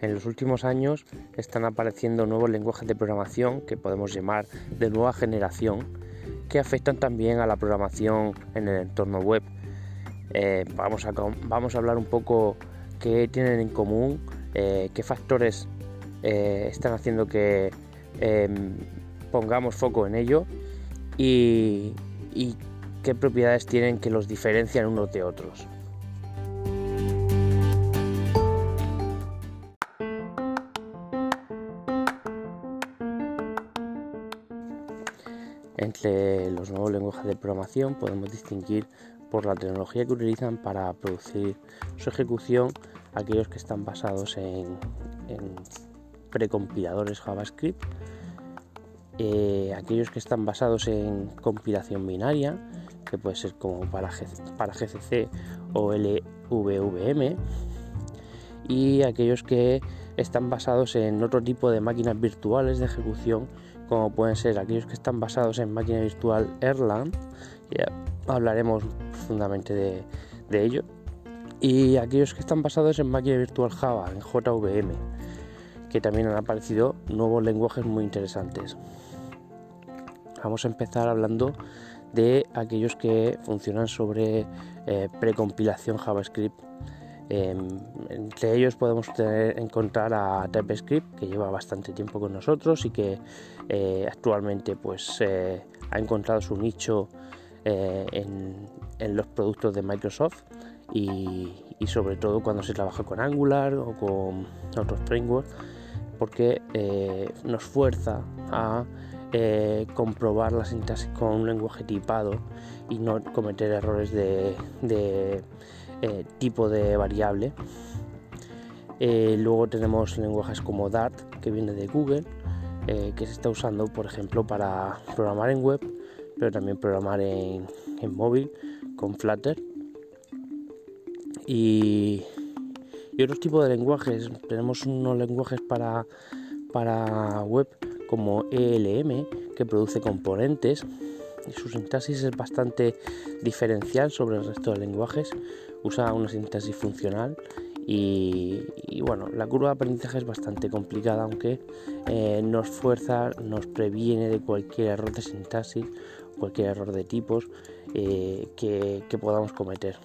En los últimos años están apareciendo nuevos lenguajes de programación que podemos llamar de nueva generación que afectan también a la programación en el entorno web. Eh, vamos, a, hablar un poco qué tienen en común, eh, qué factores eh, están haciendo que em, pongamos foco en ello y, y qué propiedades tienen que los diferencian unos de otros. Entre los nuevos lenguajes de programación podemos distinguir por la tecnología que utilizan para producir su ejecución aquellos que están basados en, precompiladores JavaScript, eh, aquellos que están basados en compilación binaria, que puede ser como para, para GCC o LVVM, y aquellos que están basados en otro tipo de máquinas virtuales de ejecución como pueden ser aquellos que están basados en máquina virtual Erlang, ya hablaremos profundamente de, ello, y aquellos que están basados en máquina virtual Java, en JVM, que también han aparecido nuevos lenguajes muy interesantes. Vamos a empezar hablando de aquellos que funcionan sobre eh, precompilación JavaScript Em, entre ellos podemos encontrar a TypeScript, que lleva bastante tiempo con nosotros y que eh, actualmente pues, eh, ha encontrado su nicho eh, en, los productos de Microsoft y, sobre todo cuando se trabaja con Angular o con otros frameworks, porque nos fuerza a comprobar la sintaxis con un lenguaje tipado y no cometer errores de eh, tipo de variable. Eh, luego tenemos lenguajes como Dart, que viene de Google, eh, que se está usando, por ejemplo, para programar en web, pero también programar en, móvil con Flutter. Y, otros tipos de lenguajes. Tenemos unos lenguajes para, para web como ELM, que produce componentes. Y su sintaxis es bastante diferencial sobre el resto de lenguajes usa una sintaxis funcional y, bueno, la curva de aprendizaje es bastante complicada, aunque eh, nos fuerza, nos previene de cualquier error de sintaxis, cualquier error de tipos eh, que, podamos cometer.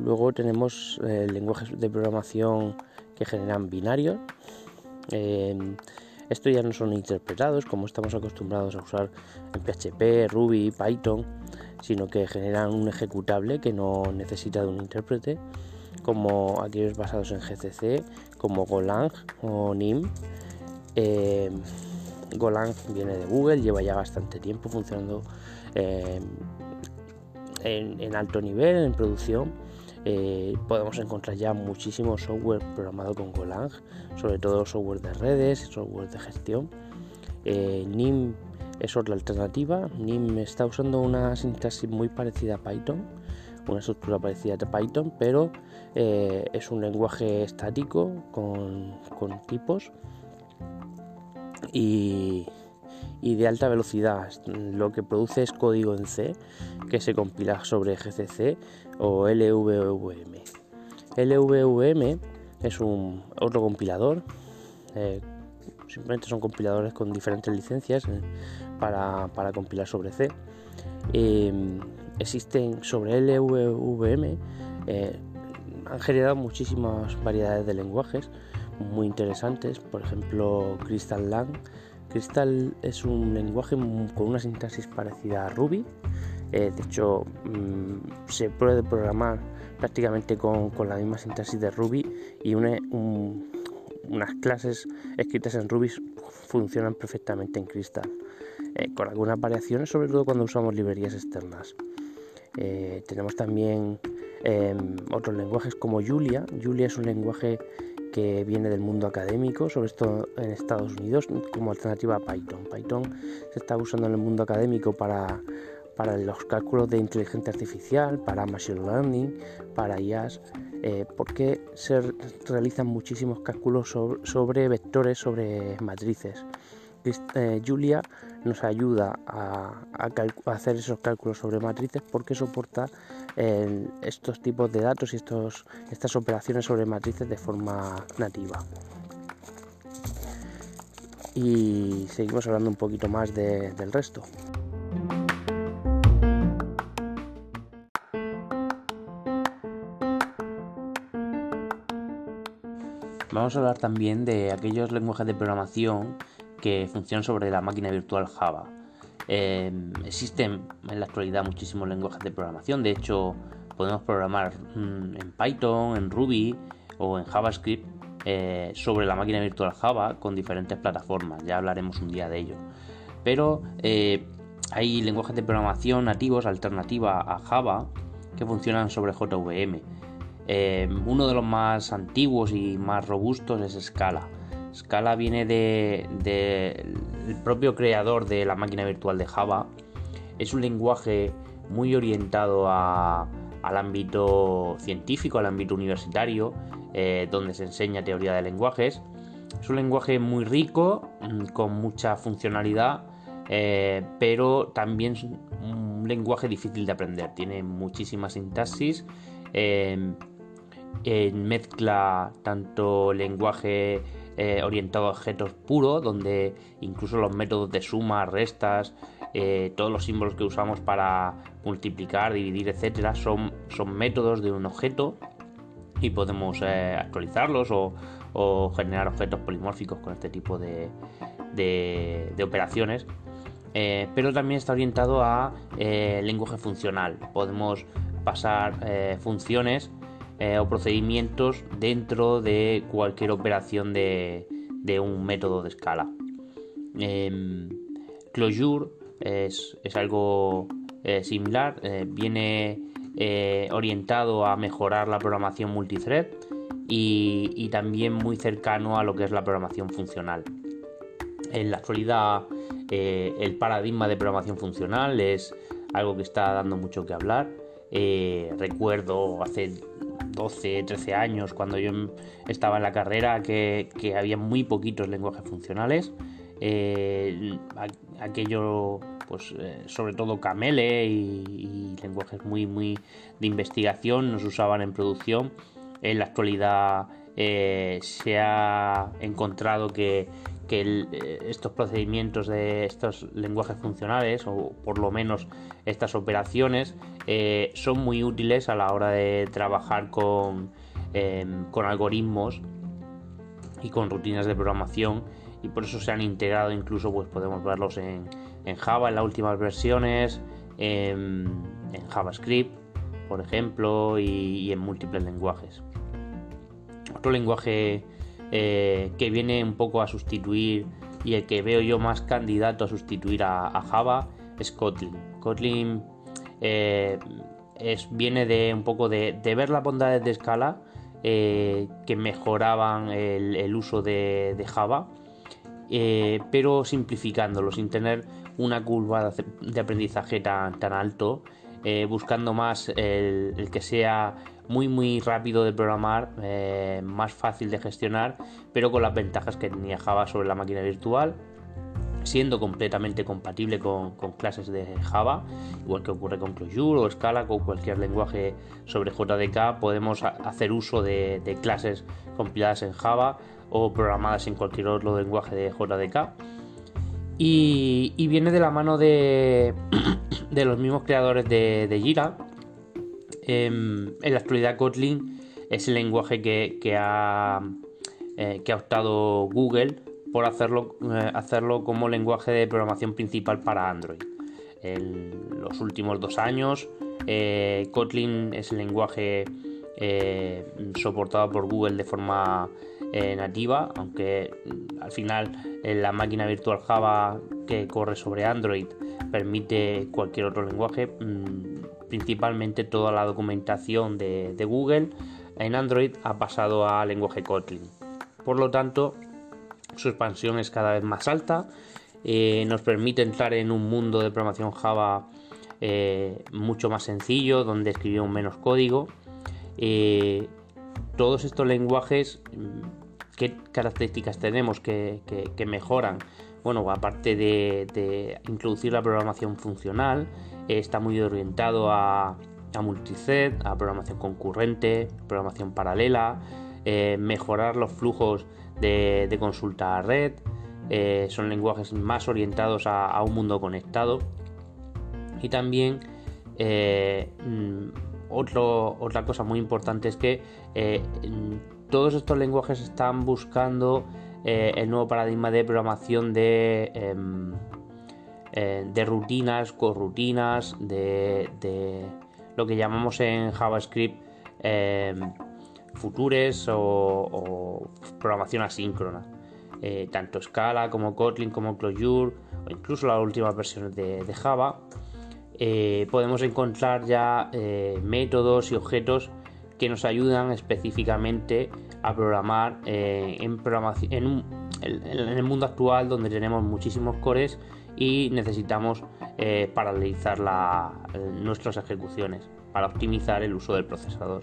Luego tenemos eh, lenguajes de programación que generan binarios. estos ya no son interpretados como estamos acostumbrados a usar en PHP, Ruby, Python sino que generan un ejecutable que no necesita de un intérprete, como aquellos basados en GCC, como Golang o NIM. Eh, Golang viene de Google, lleva ya bastante tiempo funcionando eh, en, alto nivel, en producción. Eh, podemos encontrar ya muchísimo software programado con Golang, sobre todo software de redes, software de gestión. NIM es otra alternativa. NIM está usando una sintaxis muy parecida a Python, una estructura parecida a Python, pero eh, es un lenguaje estático con, tipos y, de alta velocidad. Lo que produce es código en C que se compila sobre GCC o LVVM. LVVM es un otro compilador. Eh, simplemente son compiladores con diferentes licencias eh, para, compilar sobre C. Em, existen sobre LVM, eh, han generado muchísimas variedades de lenguajes muy interesantes, por ejemplo Crystal Lang. Crystal es un lenguaje con una sintaxis parecida a Ruby, eh, de hecho mm, se puede programar prácticamente con, la misma sintaxis de Ruby y une unas clases escritas en Ruby funcionan perfectamente en Crystal. Eh, con algunas variaciones, sobre todo cuando usamos librerías externas. Eh, tenemos también em, otros lenguajes como Julia. Julia es un lenguaje que viene del mundo académico, sobre todo en Estados Unidos, como alternativa a Python. Python se está usando en el mundo académico para, para los cálculos de inteligencia artificial, para machine learning, para IAS, eh, porque se realizan muchísimos cálculos sobre vectores, sobre matrices eh, Julia nos ayuda a, hacer esos cálculos sobre matrices porque soporta estos tipos de datos y estos, estas operaciones sobre matrices de forma nativa. Y seguimos hablando un poquito más del resto. A hablar también de aquellos lenguajes de programación que funcionan sobre la máquina virtual Java. Em, existen en la actualidad muchísimos lenguajes de programación, de hecho podemos programar mm, en Python, en Ruby o en JavaScript eh, sobre la máquina virtual Java con diferentes plataformas, ya hablaremos un día de ello. Pero eh, hay lenguajes de programación nativos, alternativa a Java, que funcionan sobre JVM. Em, uno de los más antiguos y más robustos es Scala. Scala viene del de, propio creador de la máquina virtual de Java. Es un lenguaje muy orientado al ámbito científico, al ámbito universitario, eh, donde se enseña teoría de lenguajes. Es un lenguaje muy rico, mm, con mucha funcionalidad, eh, pero también es un lenguaje difícil de aprender. Tiene muchísima sintaxis. Em, mezcla tanto lenguaje eh, orientado a objetos puro, donde incluso los métodos de suma, restas, eh, todos los símbolos que usamos para multiplicar, dividir, etcétera, son, son métodos de un objeto y podemos eh, actualizarlos o, generar objetos polimórficos con este tipo de, de, operaciones. pero también está orientado a lenguaje funcional. Podemos pasar funciones eh, o procedimientos dentro de cualquier operación de, un método de escala. Em, Clojure es, algo eh, similar, eh, viene orientado a mejorar la programación multithread y, y, también muy cercano a lo que es la programación funcional. En la actualidad el paradigma de programación funcional es algo que está dando mucho que hablar. recuerdo hace 12, 13 años, cuando yo estaba en la carrera, que, había muy poquitos lenguajes funcionales. Eh, aquello, pues eh, sobre todo Camele y, lenguajes muy, muy de investigación nos usaban en producción. En la actualidad eh, se ha encontrado que, estos procedimientos de estos lenguajes funcionales, o por lo menos estas operaciones, eh, son muy útiles a la hora de trabajar con, em, con algoritmos y con rutinas de programación y por eso se han integrado incluso pues podemos verlos en, Java en las últimas versiones en, JavaScript por ejemplo y, en múltiples lenguajes otro lenguaje eh, que viene un poco a sustituir y el que veo yo más candidato a sustituir a, Java es Kotlin. Kotlin eh, es, viene de un poco de, ver las bondades de escala eh, que mejoraban el, uso de, Java, pero simplificándolo, sin tener una curva de aprendizaje tan, tan alto, buscando más el, que sea muy muy rápido de programar, más fácil de gestionar, pero con las ventajas que tenía Java sobre la máquina virtual siendo completamente compatible con, clases de Java, igual que ocurre con Clojure o Scala, con cualquier lenguaje sobre JDK, podemos hacer uso de, clases compiladas en Java o programadas en cualquier otro lenguaje de JDK. Y, viene de la mano de, los mismos creadores de, de Jira. Em, en, la actualidad Kotlin es el lenguaje que, ha, eh, optado Google por hacerlo, eh, hacerlo como lenguaje de programación principal para Android. En los últimos dos años, eh, Kotlin es el lenguaje eh, soportado por Google de forma nativa, aunque mm, al final la máquina virtual Java que corre sobre Android permite cualquier otro lenguaje, mm, principalmente toda la documentación de, de Google en Android ha pasado a lenguaje Kotlin. Por lo tanto, su expansión es cada vez más alta, eh, nos permite entrar en un mundo de programación Java eh, mucho más sencillo, donde escribimos menos código. Eh, todos estos lenguajes, ¿qué características tenemos que, mejoran? bueno, aparte de, introducir la programación funcional, está muy orientado a, a multithread, a programación concurrente, programación paralela, mejorar los flujos de, consulta a red, son lenguajes más orientados a, un mundo conectado. Y también mm, otra cosa muy importante es que todos estos lenguajes están buscando eh, el nuevo paradigma de programación de, em, eh, de rutinas, corrutinas, de, de, lo que llamamos en JavaScript em, futures o, programación asíncrona. Eh, tanto Scala como Kotlin como Clojure o incluso las últimas versiones de, de Java podemos encontrar ya métodos y objetos que nos ayudan específicamente a programar eh, en, programación, en, el mundo actual donde tenemos muchísimos cores y necesitamos eh, paralelizar nuestras ejecuciones para optimizar el uso del procesador.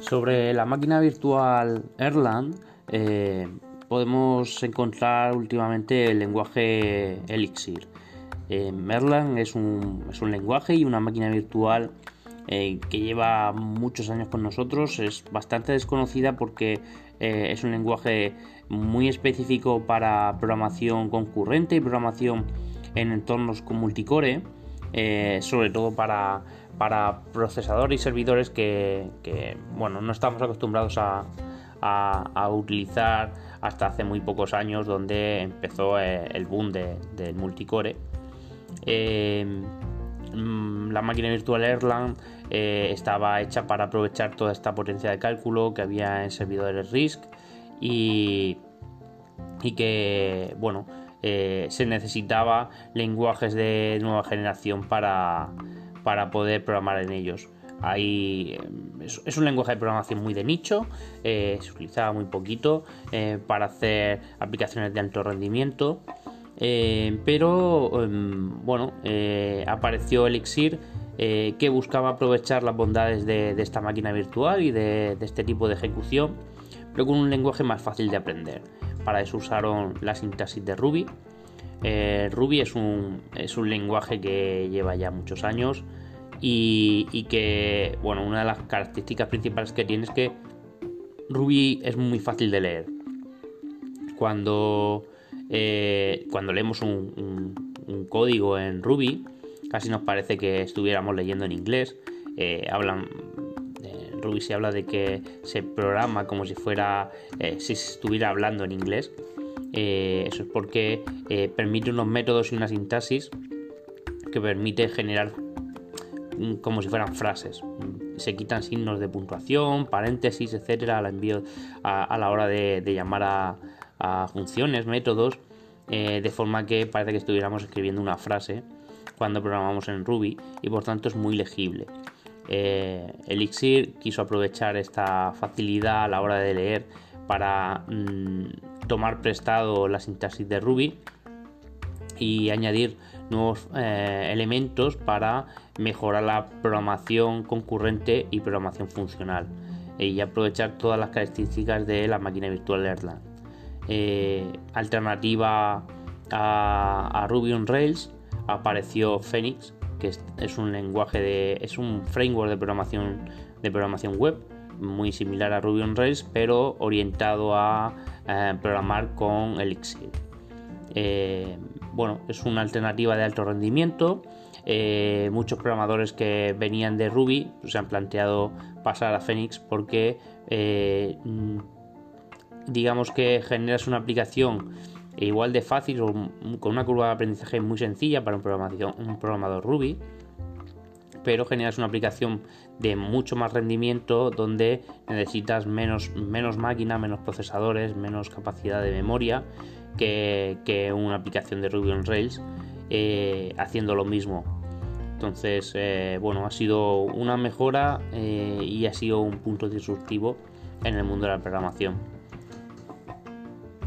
Sobre la máquina virtual Erlang eh, podemos encontrar últimamente el lenguaje Elixir eh, Merlang es un, lenguaje y una máquina virtual eh, que lleva muchos años con nosotros. Es bastante desconocida porque eh, es un lenguaje muy específico para programación concurrente y programación en entornos con multicore, sobre todo para, procesadores y servidores que, bueno, no estamos acostumbrados a, utilizar hasta hace muy pocos años donde empezó el boom del multicore. Eh, mm, la máquina virtual Erlang eh, estaba hecha para aprovechar toda esta potencia de cálculo que había en servidores RISC y, que, bueno, eh, se necesitaba lenguajes de nueva generación para, poder programar en ellos. Ahí es, un lenguaje de programación muy de nicho, se utilizaba muy poquito para hacer aplicaciones de alto rendimiento eh, pero em, bueno, eh, apareció Elixir eh, que buscaba aprovechar las bondades de, esta máquina virtual y de, este tipo de ejecución, pero con un lenguaje más fácil de aprender. Para eso usaron la sintaxis de Ruby. Ruby es un, es un, lenguaje que lleva ya muchos años y, y que, bueno, una de las características principales que tiene es que Ruby es muy fácil de leer. Cuando eh, cuando leemos un, código en Ruby, casi nos parece que estuviéramos leyendo en inglés. Eh, hablan, en Ruby se habla de que se programa como si fuera, eh, si estuviera hablando en inglés. eso es porque permite unos métodos y una sintaxis que permite generar como si fueran frases. Se quitan signos de puntuación, paréntesis, etcétera, al envío a, la hora de llamar a, a funciones, métodos, eh, de forma que parece que estuviéramos escribiendo una frase cuando programamos en Ruby y por tanto es muy legible. Eh, Elixir quiso aprovechar esta facilidad a la hora de leer para mm, tomar prestado la sintaxis de Ruby y añadir nuevos eh, elementos para mejorar la programación concurrente y programación funcional y aprovechar todas las características de la máquina virtual Erlang. Eh, alternativa a, Ruby on Rails apareció Phoenix, que es, un lenguaje de. es un framework de programación de programación web muy similar a Ruby on Rails, pero orientado a eh, programar con Elixir. Eh, bueno, es una alternativa de alto rendimiento. muchos programadores que venían de Ruby se han planteado pasar a Phoenix porque digamos que generas una aplicación igual de fácil con una curva de aprendizaje muy sencilla para un, un programador Ruby, pero generas una aplicación de mucho más rendimiento donde necesitas menos, menos máquina, menos procesadores, menos capacidad de memoria que, una aplicación de Ruby on Rails eh, haciendo lo mismo. Entonces, eh, bueno, ha sido una mejora eh, y ha sido un punto disruptivo en el mundo de la programación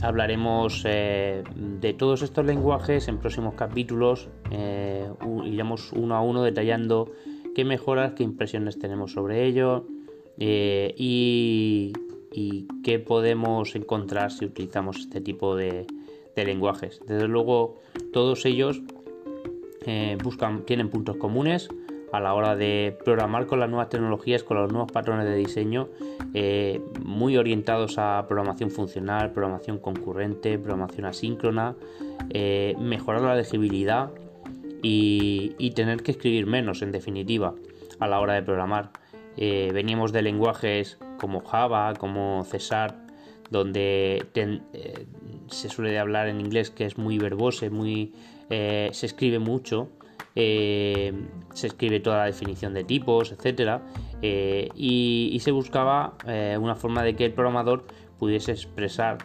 hablaremos eh, de todos estos lenguajes en próximos capítulos. Eh, iremos uno a uno detallando qué mejoras, qué impresiones tenemos sobre ello eh, y, qué podemos encontrar si utilizamos este tipo de, lenguajes. Desde luego, todos ellos eh, tienen puntos comunes a la hora de programar con las nuevas tecnologías, con los nuevos patrones de diseño, eh, muy orientados a programación funcional, programación concurrente, programación asíncrona, eh, mejorar la legibilidad y, tener que escribir menos, en definitiva, a la hora de programar. Eh, veníamos de lenguajes como Java, como Cesar, donde se suele hablar en inglés que es muy verbose, muy, se escribe mucho eh, se escribe toda la definición de tipos, etcétera, eh, y, se buscaba eh, una forma de que el programador pudiese expresar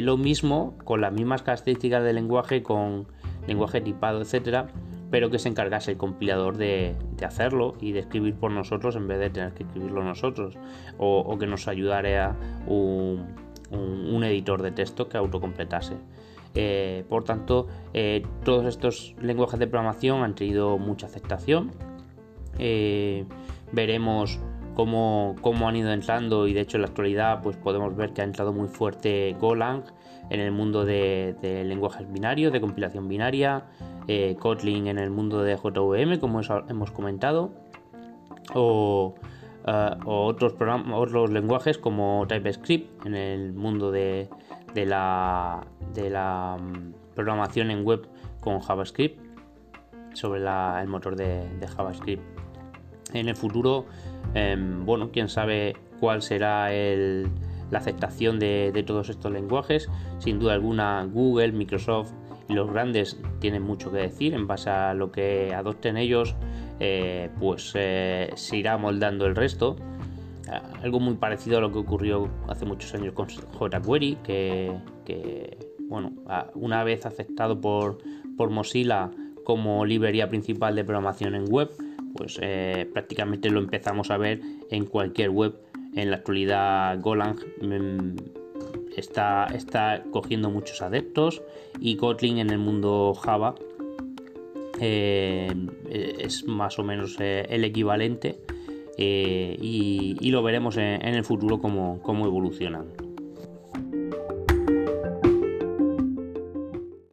lo mismo con las mismas características del lenguaje, con lenguaje tipado, etcétera, pero que se encargase el compilador de, hacerlo y de escribir por nosotros en vez de tener que escribirlo nosotros, o, que nos ayudara un, un editor de texto que autocompletase. Eh, por tanto, eh, todos estos lenguajes de programación han tenido mucha aceptación. Eh, veremos cómo, han ido entrando y de hecho en la actualidad pues podemos ver que ha entrado muy fuerte Golang en el mundo de, lenguajes binarios, de compilación binaria, Kotlin en el mundo de JVM, como hemos comentado, o, otros, otros lenguajes como TypeScript en el mundo de, de la, de la mm, programación en web con JavaScript sobre el motor de, JavaScript. En el futuro, em, bueno, quién sabe cuál será la aceptación de, todos estos lenguajes. Sin duda alguna, Google, Microsoft y los grandes tienen mucho que decir en base a lo que adopten ellos, eh, pues eh, se irá moldando el resto algo muy parecido a lo que ocurrió hace muchos años con jQuery, que, que bueno, una vez aceptado por, por Mozilla como librería principal de programación en web, pues eh, prácticamente lo empezamos a ver en cualquier web. En la actualidad Golang mm, está, está cogiendo muchos adeptos y Kotlin en el mundo Java eh, es más o menos eh, el equivalente eh, y, lo veremos en, el futuro cómo, cómo evolucionan.